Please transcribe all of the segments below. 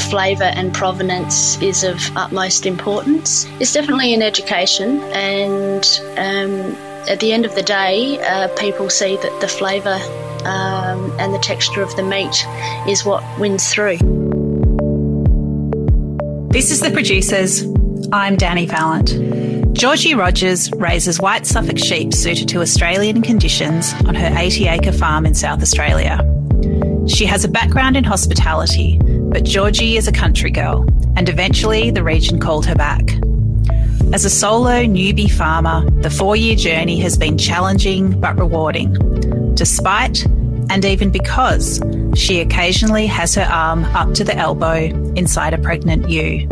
flavour and provenance is of utmost importance. It's definitely an education, and um, at the end of the day, uh, people see that the flavour um, and the texture of the meat is what wins through. This is The Producers. I'm Danny Vallant. Georgie Rogers raises white Suffolk sheep suited to Australian conditions on her 80 acre farm in South Australia. She has a background in hospitality, but Georgie is a country girl, and eventually the region called her back. As a solo newbie farmer, the four year journey has been challenging but rewarding, despite and even because she occasionally has her arm up to the elbow inside a pregnant ewe.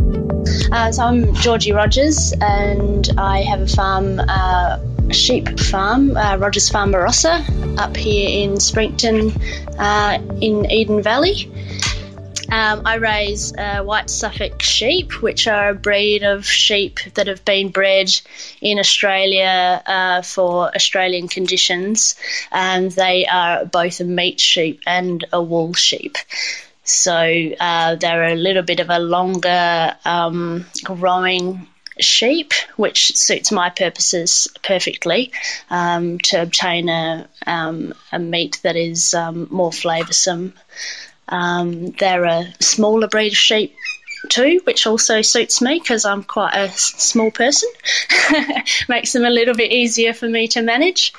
Uh, so I'm Georgie Rogers, and I have a farm, uh, sheep farm, uh, Rogers Farm Barossa, up here in Springton, uh, in Eden Valley. Um, I raise uh, white Suffolk sheep, which are a breed of sheep that have been bred in Australia uh, for Australian conditions, and they are both a meat sheep and a wool sheep. So uh, they're a little bit of a longer um, growing sheep, which suits my purposes perfectly um, to obtain a, um, a meat that is um, more flavoursome. Um, they're a smaller breed of sheep too, which also suits me because I'm quite a small person. Makes them a little bit easier for me to manage.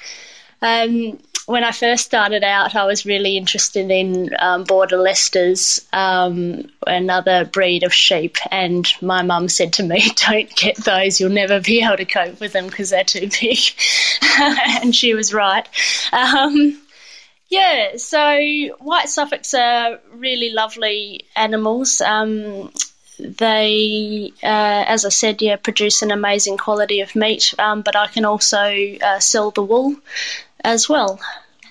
Um, when I first started out, I was really interested in um, border Leicesters, um, another breed of sheep, and my mum said to me, "Don't get those; you'll never be able to cope with them because they're too big." and she was right. Um, yeah, so white Suffolks are really lovely animals. Um, they, uh, as I said, yeah, produce an amazing quality of meat, um, but I can also uh, sell the wool as well.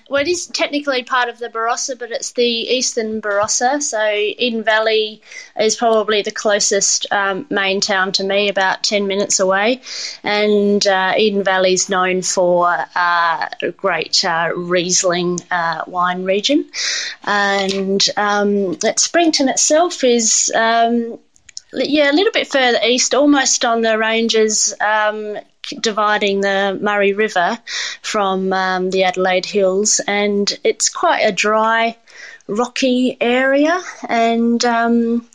Well, it is technically part of the Barossa, but it's the eastern Barossa. So Eden Valley is probably the closest um, main town to me, about 10 minutes away. And uh, Eden Valley is known for uh, a great uh, Riesling uh, wine region. And um, Springton itself is um, yeah, a little bit further east, almost on the ranges um, dividing the Murray River from um, the Adelaide Hills, and it's quite a dry, rocky area. And um,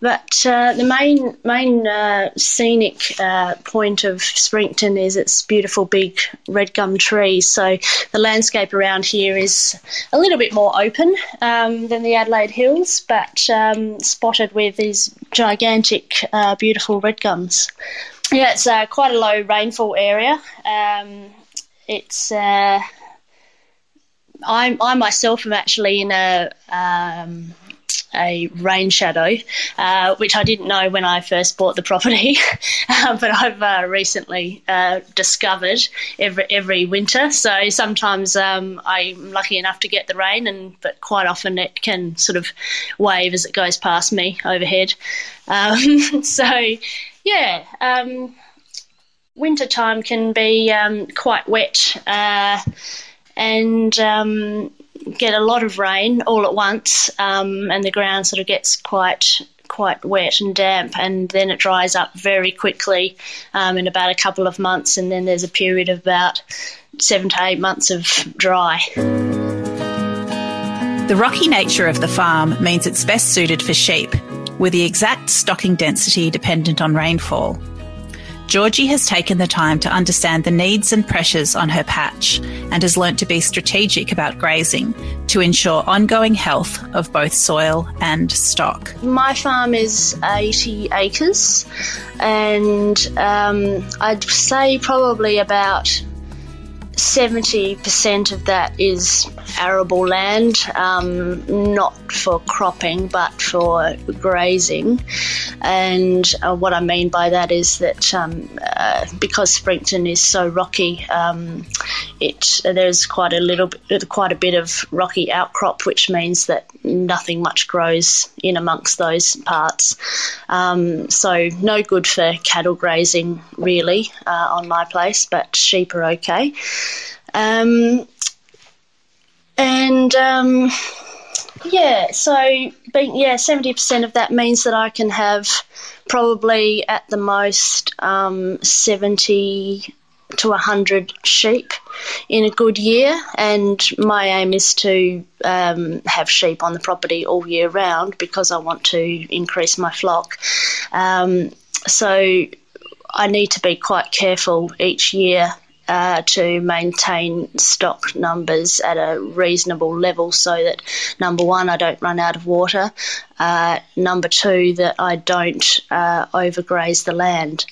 but uh, the main main uh, scenic uh, point of Springton is its beautiful big red gum trees. So the landscape around here is a little bit more open um, than the Adelaide Hills, but um, spotted with these gigantic, uh, beautiful red gums. Yeah, it's uh, quite a low rainfall area. Um, it's uh, I, I myself am actually in a um, a rain shadow, uh, which I didn't know when I first bought the property, uh, but I've uh, recently uh, discovered every every winter. So sometimes um, I'm lucky enough to get the rain, and but quite often it can sort of wave as it goes past me overhead. Um, so yeah, um, winter time can be um, quite wet uh, and um, get a lot of rain all at once, um, and the ground sort of gets quite quite wet and damp, and then it dries up very quickly um, in about a couple of months, and then there's a period of about seven to eight months of dry. The rocky nature of the farm means it's best suited for sheep with the exact stocking density dependent on rainfall. Georgie has taken the time to understand the needs and pressures on her patch and has learnt to be strategic about grazing to ensure ongoing health of both soil and stock. My farm is 80 acres, and um, I'd say probably about 70% of that is arable land, um, not for cropping but for grazing. And uh, what I mean by that is that um, uh, because Springton is so rocky, um, it there's quite a little quite a bit of rocky outcrop, which means that nothing much grows in amongst those parts. Um, so no good for cattle grazing really uh, on my place, but sheep are okay. Um, and um, Yeah, so being yeah, seventy percent of that means that I can have probably at the most um, seventy to hundred sheep in a good year, and my aim is to um, have sheep on the property all year round because I want to increase my flock. Um, so I need to be quite careful each year uh, to maintain stock numbers at a reasonable level so that number one, I don't run out of water, uh, number two, that I don't uh, overgraze the land.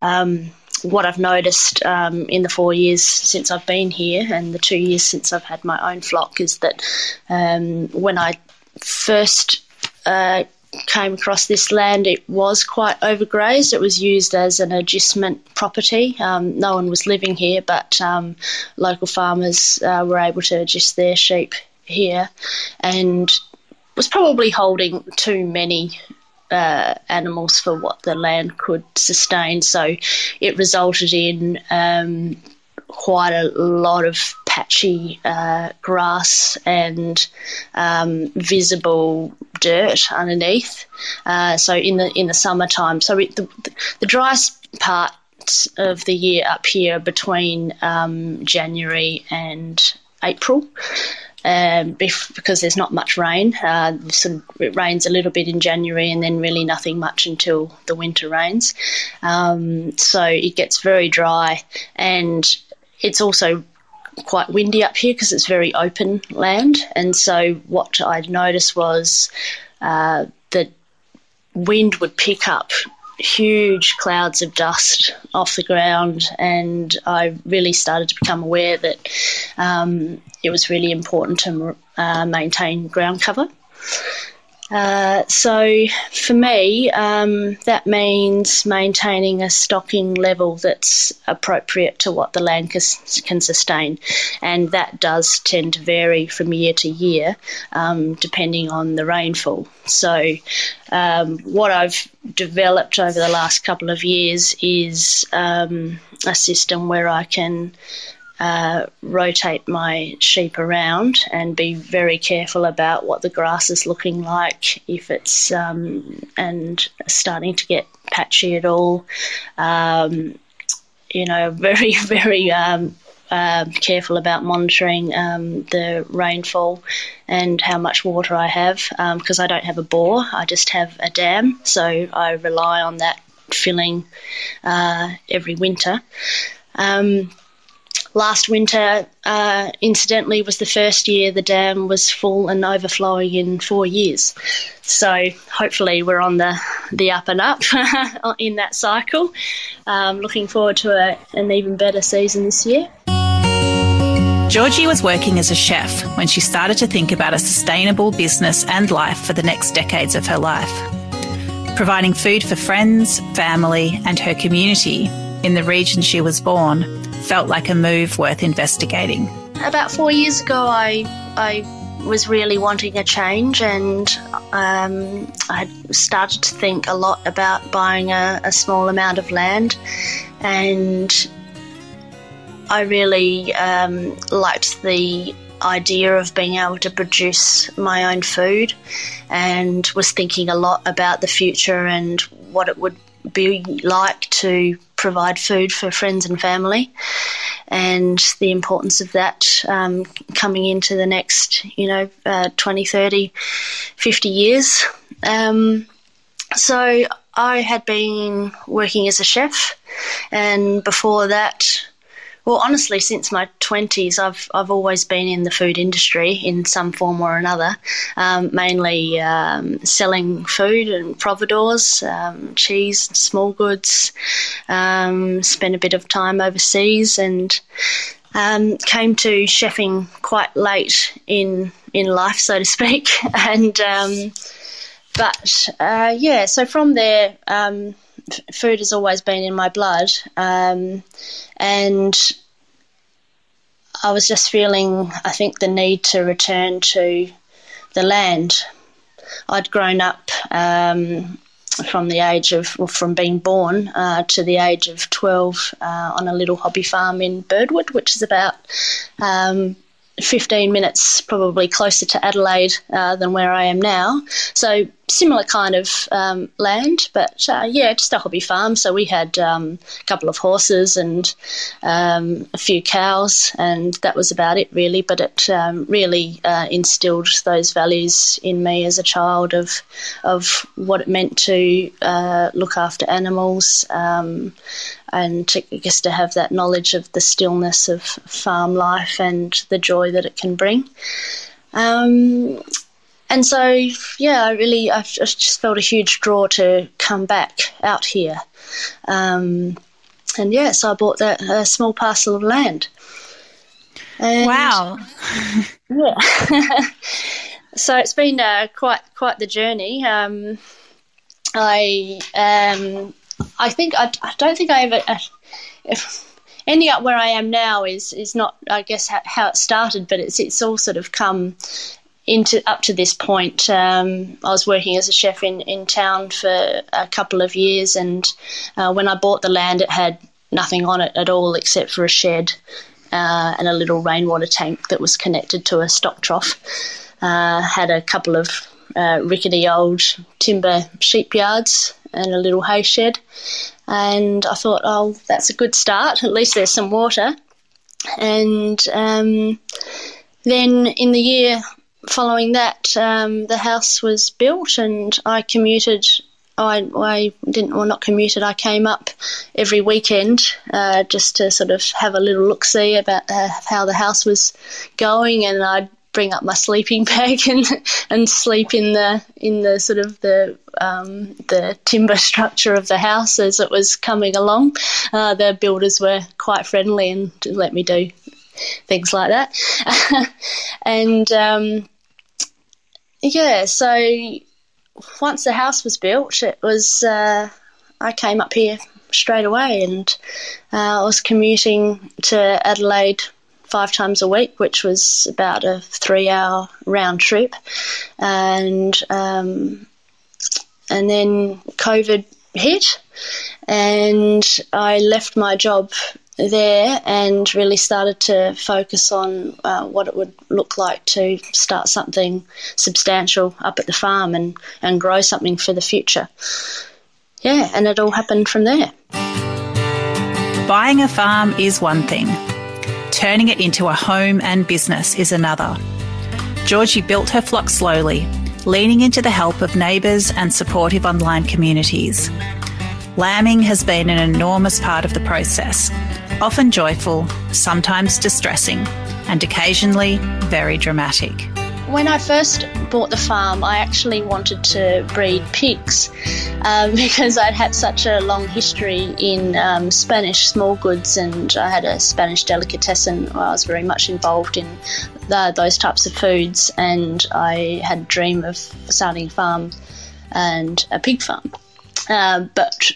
Um, what I've noticed um, in the four years since I've been here and the two years since I've had my own flock is that um, when I first uh, came across this land, it was quite overgrazed. It was used as an agistment property. Um, no one was living here, but um, local farmers uh, were able to agist their sheep here and was probably holding too many uh, animals for what the land could sustain. So it resulted in um, quite a lot of patchy uh, grass and um, visible dirt underneath. Uh, so in the in the summertime, so it, the the driest part of the year up here between um, January and April. Um, because there's not much rain. Uh, it rains a little bit in January and then really nothing much until the winter rains. Um, so it gets very dry and it's also quite windy up here because it's very open land. And so what I noticed was uh, that wind would pick up huge clouds of dust off the ground, and I really started to become aware that um, it was really important to uh, maintain ground cover. Uh, so for me, um, that means maintaining a stocking level that's appropriate to what the land can sustain, and that does tend to vary from year to year um, depending on the rainfall. So, um, what I've developed over the last couple of years is um, a system where I can uh, rotate my sheep around and be very careful about what the grass is looking like if it's um, and starting to get patchy at all. Um, you know, very very um, uh, careful about monitoring um, the rainfall and how much water I have because um, I don't have a bore. I just have a dam, so I rely on that filling uh, every winter. Um, last winter, uh, incidentally, was the first year the dam was full and overflowing in four years. So hopefully, we're on the, the up and up in that cycle. Um, looking forward to a, an even better season this year. Georgie was working as a chef when she started to think about a sustainable business and life for the next decades of her life. Providing food for friends, family, and her community in the region she was born felt like a move worth investigating. About four years ago, I, I was really wanting a change, and um, I had started to think a lot about buying a, a small amount of land. And I really um, liked the idea of being able to produce my own food and was thinking a lot about the future and what it would be like to provide food for friends and family, and the importance of that um, coming into the next, you know, uh, 20, 30, 50 years. Um, so I had been working as a chef, and before that, well, honestly, since my twenties, I've I've always been in the food industry in some form or another, um, mainly um, selling food and providores, um, cheese, small goods. Um, spent a bit of time overseas and um, came to chefing quite late in in life, so to speak, and. Um, but uh, yeah, so from there, food has always been in my blood. Um, and I was just feeling, I think, the need to return to the land. I'd grown up um, from the age of, well, from being born uh, to the age of 12 uh, on a little hobby farm in Birdwood, which is about um, 15 minutes probably closer to Adelaide uh, than where I am now. So similar kind of um, land, but uh, yeah, just a hobby farm. So we had um, a couple of horses and um, a few cows, and that was about it really. But it um, really uh, instilled those values in me as a child of of what it meant to uh, look after animals um, and to, I guess to have that knowledge of the stillness of farm life and the joy that it can bring. Um, and so, yeah, I really, I've just felt a huge draw to come back out here. Um, and yeah, so I bought that a small parcel of land. And wow. yeah. so it's been uh, quite quite the journey. Um, I um, I think I, I don't think I ever. Uh, if, ending up where I am now is is not, I guess, how, how, it started, but it's it's all sort of come into up to this point. Um, I was working as a chef in in town for a couple of years, and uh, when I bought the land, it had nothing on it at all except for a shed uh, and a little rainwater tank that was connected to a stock trough. Uh, had a couple of uh, rickety old timber sheep yards and a little hay shed. And I thought, oh, that's a good start. At least there's some water. And um, then in the year following that, um, the house was built, and I commuted. I, I didn't, well, not commuted. I came up every weekend uh, just to sort of have a little look see about uh, how the house was going, and I'd bring up my sleeping bag and and sleep in the in the sort of the um, the timber structure of the house as it was coming along. Uh, the builders were quite friendly and let me do things like that. and um, yeah, so once the house was built, it was uh, I came up here straight away and uh, I was commuting to Adelaide five times a week, which was about a three hour round trip. And, um, and then COVID hit, and I left my job there and really started to focus on uh, what it would look like to start something substantial up at the farm and, and grow something for the future. Yeah, and it all happened from there. Buying a farm is one thing Turning it into a home and business is another. Georgie built her flock slowly, leaning into the help of neighbours and supportive online communities. Lambing has been an enormous part of the process, often joyful, sometimes distressing, and occasionally very dramatic. When I first bought the farm, I actually wanted to breed pigs um, because I'd had such a long history in um, Spanish small goods and I had a Spanish delicatessen I was very much involved in the, those types of foods and I had a dream of starting a farm and a pig farm. Uh, but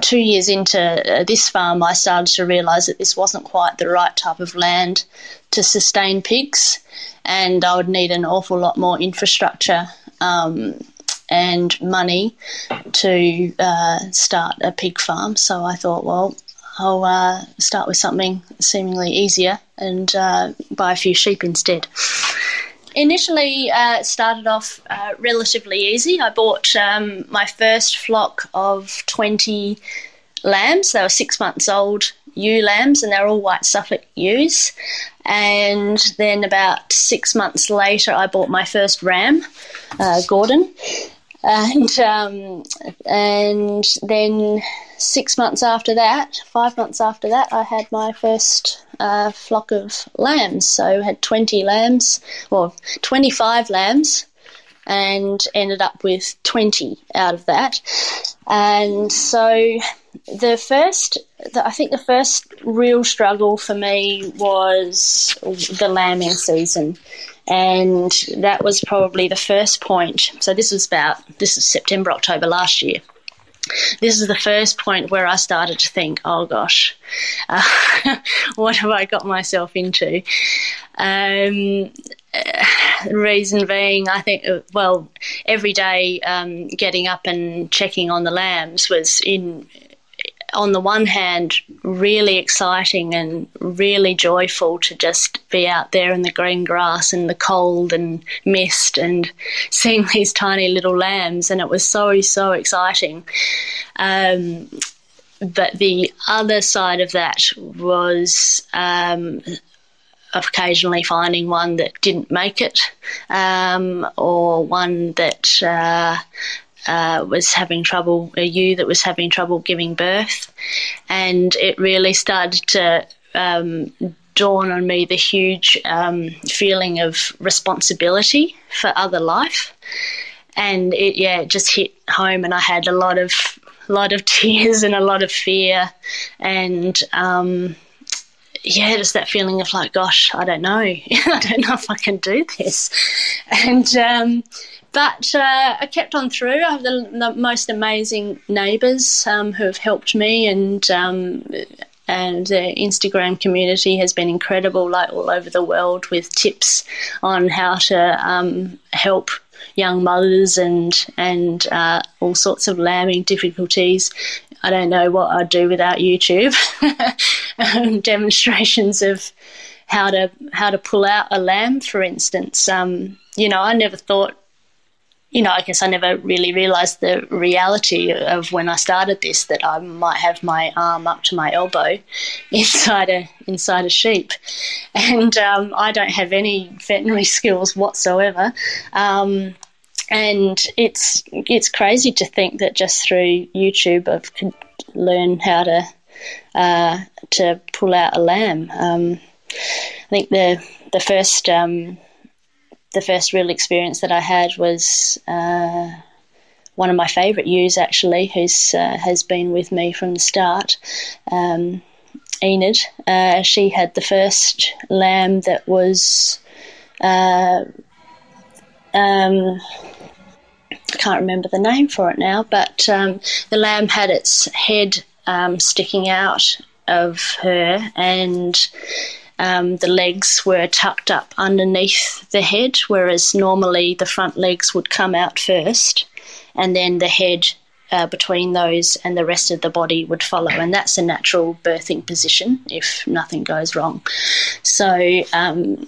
two years into uh, this farm, I started to realise that this wasn't quite the right type of land to sustain pigs and I would need an awful lot more infrastructure um, and money to uh, start a pig farm. So I thought, well, I'll uh, start with something seemingly easier and uh, buy a few sheep instead. Initially, uh, started off uh, relatively easy. I bought um, my first flock of 20 lambs. They were six months old ewe lambs, and they're all white Suffolk ewes. And then about six months later, I bought my first ram, uh, Gordon. And um, and then six months after that, five months after that, I had my first uh, flock of lambs. So I had twenty lambs, well, twenty five lambs, and ended up with 20 out of that. And so the first, the, I think the first real struggle for me was the lambing season. And that was probably the first point. So this was about, this is September, October last year this is the first point where I started to think, oh gosh, uh, what have I got myself into? Um, reason being, I think, uh, well, every day um, getting up and checking on the lambs was in on the one hand, really exciting and really joyful to just be out there in the green grass and the cold and mist and seeing these tiny little lambs, and it was so so exciting. Um, but the other side of that was um, occasionally finding one that didn't make it um, or one that uh, uh, was having trouble, a ewe that was having trouble giving birth. And it really started to um, dawn on me the huge um, feeling of responsibility for other life. And it, yeah, it just hit home, and I had a lot of lot of tears and a lot of fear, and um, yeah, just that feeling of like, gosh, I don't know, I don't know if I can do this, and um, but uh, I kept on through. I have the, the most amazing neighbours um, who have helped me, and um, and the Instagram community has been incredible, like all over the world, with tips on how to um, help young mothers and and uh, all sorts of lambing difficulties. I don't know what I'd do without YouTube. Um, demonstrations of how to how to pull out a lamb, for instance. Um, you know, I never thought you know, I guess I never really realised the reality of when I started this that I might have my arm up to my elbow inside a inside a sheep, and um, I don't have any veterinary skills whatsoever. Um, and it's it's crazy to think that just through YouTube I could learn how to uh, to pull out a lamb. Um, I think the the first um, the first real experience that I had was uh, one of my favourite ewes, actually, who's uh, has been with me from the start. Um, Enid, uh, she had the first lamb that was. Um, I can't remember the name for it now, but um, the lamb had its head um, sticking out of her, and um, the legs were tucked up underneath the head, whereas normally the front legs would come out first, and then the head uh, between those and the rest of the body would follow, and that's a natural birthing position if nothing goes wrong. So um,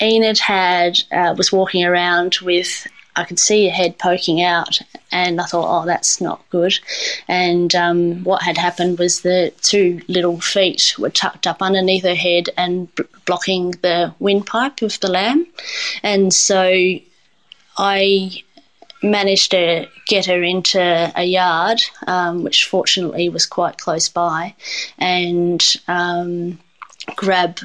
Enid had uh, was walking around with I could see her head poking out, and I thought, oh, that's not good. And um, what had happened was the two little feet were tucked up underneath her head and b- blocking the windpipe of the lamb. And so I managed to get her into a yard, um, which fortunately was quite close by, and um, grab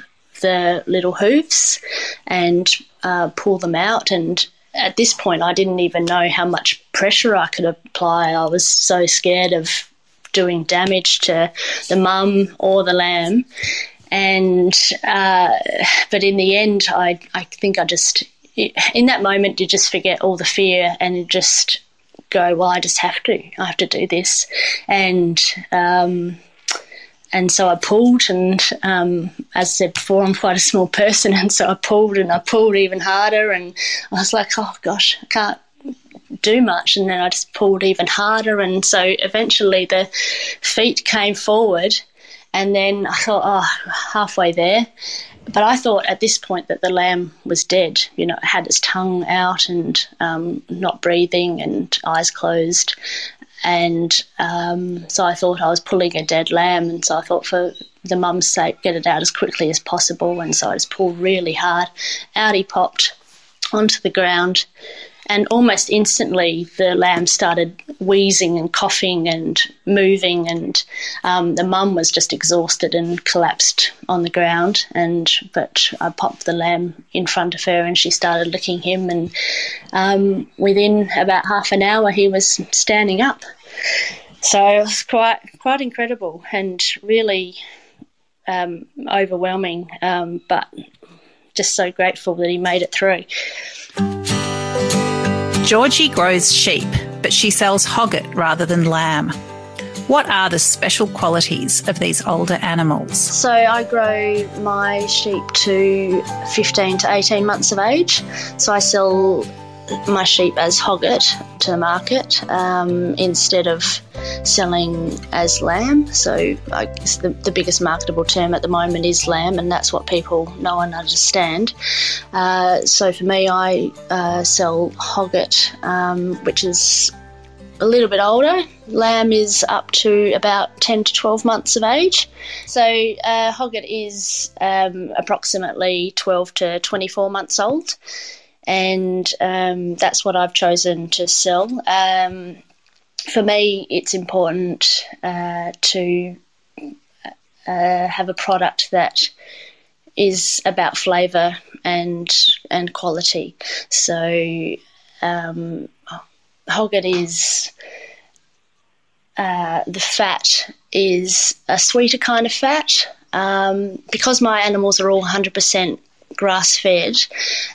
the little hooves and uh, pull them out and at this point, I didn't even know how much pressure I could apply. I was so scared of doing damage to the mum or the lamb. And, uh, but in the end, I, I think I just, in that moment, you just forget all the fear and just go, well, I just have to, I have to do this. And, um, and so I pulled, and um, as I said before, I'm quite a small person, and so I pulled and I pulled even harder, and I was like, oh gosh, I can't do much, and then I just pulled even harder, and so eventually the feet came forward, and then I thought, oh, halfway there. But I thought at this point that the lamb was dead. You know, it had its tongue out and um, not breathing and eyes closed. And um, so I thought I was pulling a dead lamb, and so I thought for the mum's sake, get it out as quickly as possible. And so I just pulled really hard. Out he popped onto the ground, and almost instantly the lamb started wheezing and coughing and moving, and um, the mum was just exhausted and collapsed on the ground. And but I popped the lamb in front of her, and she started licking him, and um, within about half an hour he was standing up. So it was quite quite incredible and really um, overwhelming, um, but just so grateful that he made it through. Georgie grows sheep, but she sells hogget rather than lamb. What are the special qualities of these older animals? So, I grow my sheep to 15 to 18 months of age. So, I sell my sheep as hogget to the market um, instead of selling as lamb. So I guess the, the biggest marketable term at the moment is lamb, and that's what people know and understand. Uh, so for me, I uh, sell hogget, um, which is a little bit older. Lamb is up to about 10 to 12 months of age. So uh, Hogget is um, approximately 12 to 24 months old. And um, that's what I've chosen to sell. Um, for me, it's important uh, to uh, have a product that is about flavour and and quality. So um, is uh, the fat is a sweeter kind of fat. Um, because my animals are all 100% grass fed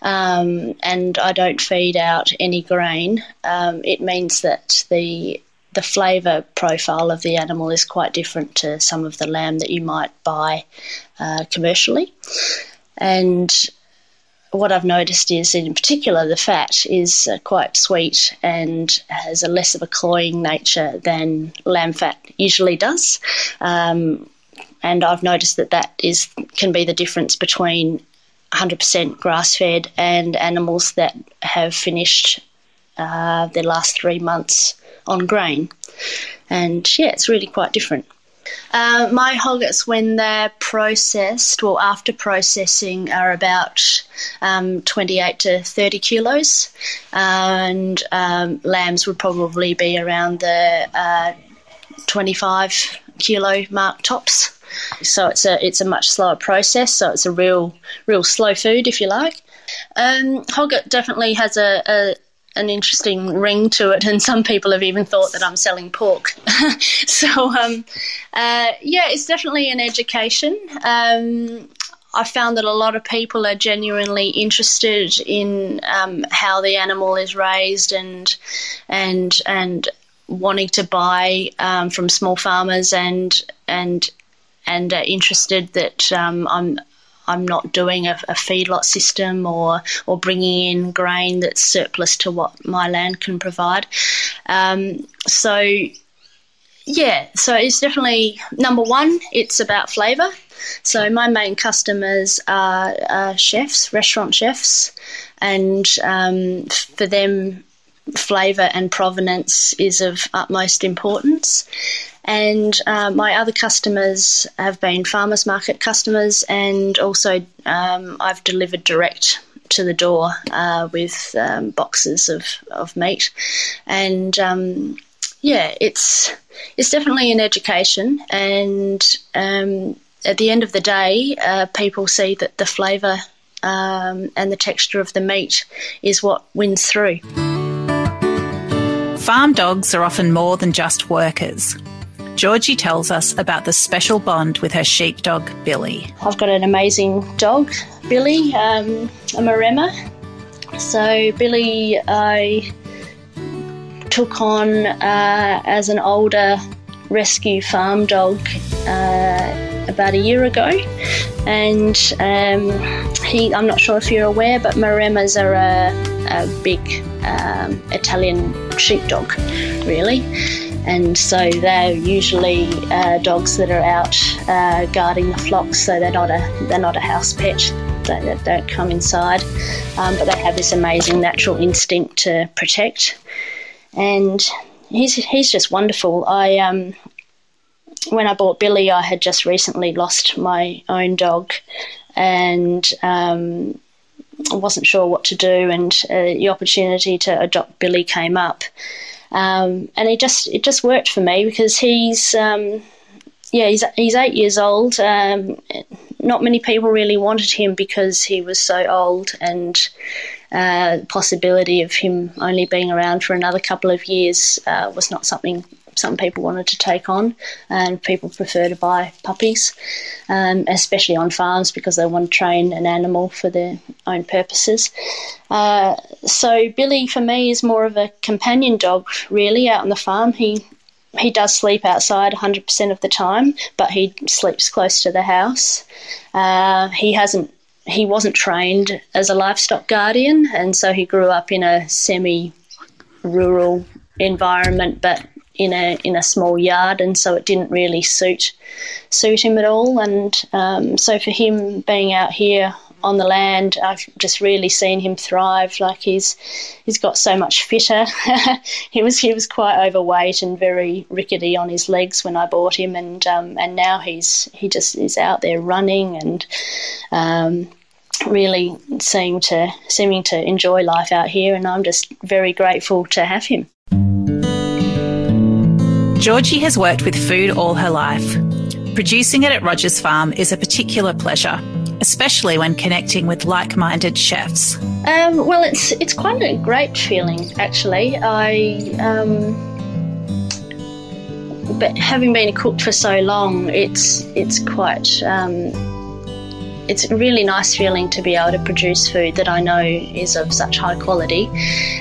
um, and I don't feed out any grain, um, it means that the the flavour profile of the animal is quite different to some of the lamb that you might buy uh, commercially. And what I've noticed is, in particular, the fat is uh, quite sweet and has a less of a cloying nature than lamb fat usually does. Um, and I've noticed that that is can be the difference between 100% grass fed and animals that have finished uh, their last three months on grain. And yeah, it's really quite different. Uh, my hoggets, when they're processed, well, after processing, are about um, 28 to 30 kilos, and um, lambs would probably be around the uh, 25 kilo mark tops. So it's a it's a much slower process. So it's a real real slow food, if you like. Um, definitely has a, a an interesting ring to it, and some people have even thought that I'm selling pork. so, um, uh, yeah, it's definitely an education. Um, I found that a lot of people are genuinely interested in um, how the animal is raised and and and wanting to buy um, from small farmers and and and are interested that um, I'm I'm not doing a, a feedlot system or or bringing in grain that's surplus to what my land can provide. Um, so yeah, so it's definitely number one. It's about flavour. So my main customers are, are chefs, restaurant chefs, and um, for them, flavour and provenance is of utmost importance. And uh, my other customers have been farmers market customers, and also um, I've delivered direct to the door uh, with um, boxes of, of meat. And um, yeah, it's it's definitely an education, and um, at the end of the day, uh, people see that the flavour um, and the texture of the meat is what wins through. Farm dogs are often more than just workers. Georgie tells us about the special bond with her sheepdog, Billy. I've got an amazing dog, Billy, um, a Maremma. So, Billy, I took on uh, as an older rescue farm dog uh, about a year ago, and um, he. I'm not sure if you're aware, but Maremmas are a, a big um, Italian sheepdog, really and so they're usually uh, dogs that are out uh, guarding the flocks. So they're not a they're not a house pet. They, they don't come inside, um, but they have this amazing natural instinct to protect. And he's he's just wonderful. I um, when I bought Billy, I had just recently lost my own dog, and um, I wasn't sure what to do. And uh, the opportunity to adopt Billy came up um, and it just it just worked for me because he's um, yeah he's he's eight years old. Um, not many people really wanted him because he was so old and. Uh, possibility of him only being around for another couple of years uh, was not something some people wanted to take on, and people prefer to buy puppies, um, especially on farms because they want to train an animal for their own purposes. Uh, so Billy, for me, is more of a companion dog, really, out on the farm. He he does sleep outside 100% of the time, but he sleeps close to the house. Uh, he hasn't he wasn't trained as a livestock guardian, and so he grew up in a semi rural environment, but in a in a small yard, and so it didn't really suit suit him at all. And um, so for him being out here on the land. I've just really seen him thrive. Like he's he's got so much fitter. he was he was quite overweight and very rickety on his legs when I bought him, and um, and now he's he just is out there running and. Um, really seem to seeming to enjoy life out here and I'm just very grateful to have him. Georgie has worked with food all her life. Producing it at Rogers Farm is a particular pleasure especially when connecting with like-minded chefs? Um, well, it's it's quite a great feeling actually. I. Um, but having been a cook for so long, it's it's quite um, it's a really nice feeling to be able to produce food that I know is of such high quality,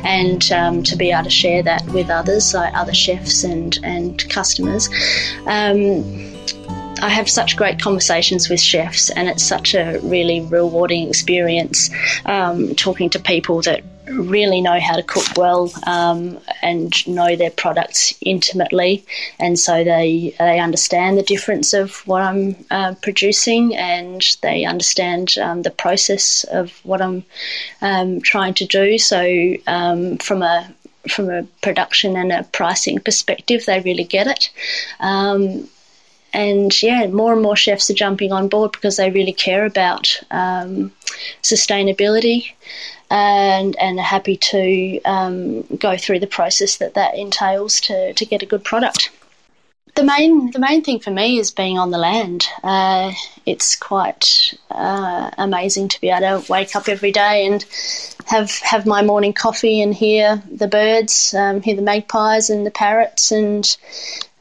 and um, to be able to share that with others, like other chefs and and customers. Um, I have such great conversations with chefs, and it's such a really rewarding experience um, talking to people that really know how to cook well um, and know their products intimately, and so they they understand the difference of what I'm uh, producing, and they understand um, the process of what I'm um, trying to do. So um, from a from a production and a pricing perspective, they really get it. Um, and yeah, more and more chefs are jumping on board because they really care about um, sustainability and and happy to um, go through the process that that entails to, to get a good product. The main the main thing for me is being on the land. Uh, it's quite uh, amazing to be able to wake up every day and have have my morning coffee and hear the birds, um, hear the magpies and the parrots, and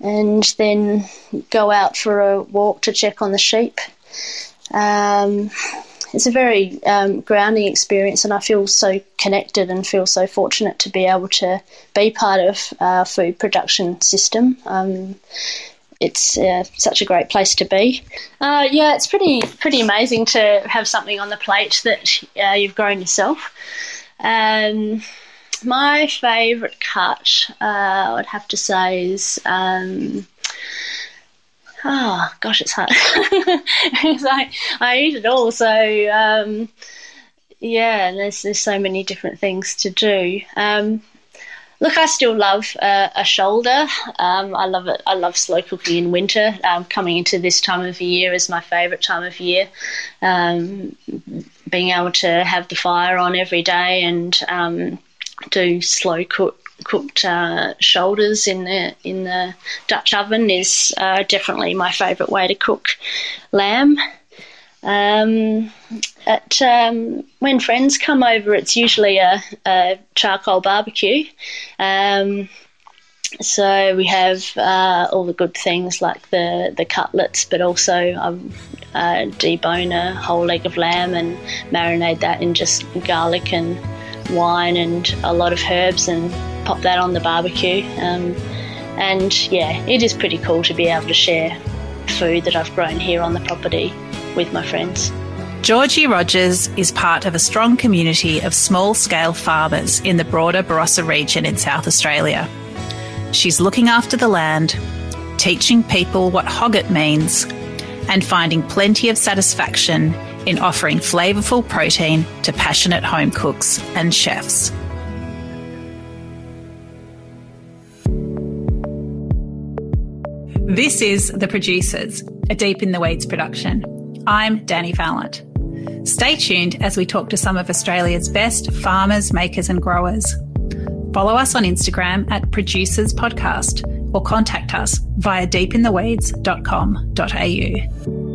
and then go out for a walk to check on the sheep. Um, it's a very um, grounding experience, and I feel so connected and feel so fortunate to be able to be part of our food production system. Um, it's uh, such a great place to be. Uh, yeah, it's pretty pretty amazing to have something on the plate that uh, you've grown yourself. Um, my favourite cut, uh, I would have to say, is. Um, oh gosh, it's hard. like I eat it all, so um, yeah. There's there's so many different things to do. Um, look, I still love uh, a shoulder. Um, I love it. I love slow cooking in winter. Um, coming into this time of year is my favourite time of year. Um, being able to have the fire on every day and um, do slow cook cooked uh, shoulders in the in the Dutch oven is uh, definitely my favourite way to cook lamb. Um, at um, when friends come over, it's usually a, a charcoal barbecue. Um, so we have uh, all the good things like the, the cutlets, but also um, uh, debone a whole leg of lamb and marinate that in just garlic and wine and a lot of herbs and pop that on the barbecue. Um, and yeah, it is pretty cool to be able to share food that I've grown here on the property with my friends. Georgie Rogers is part of a strong community of small scale farmers in the broader Barossa region in South Australia. She's looking after the land, teaching people what hogget means, and finding plenty of satisfaction in offering flavourful protein to passionate home cooks and chefs. This is The Producers, a Deep in the Weeds production. I'm Danny Vallant. Stay tuned as we talk to some of Australia's best farmers, makers, and growers. Follow us on Instagram at Producers Podcast or contact us via deepintheweeds.com.au.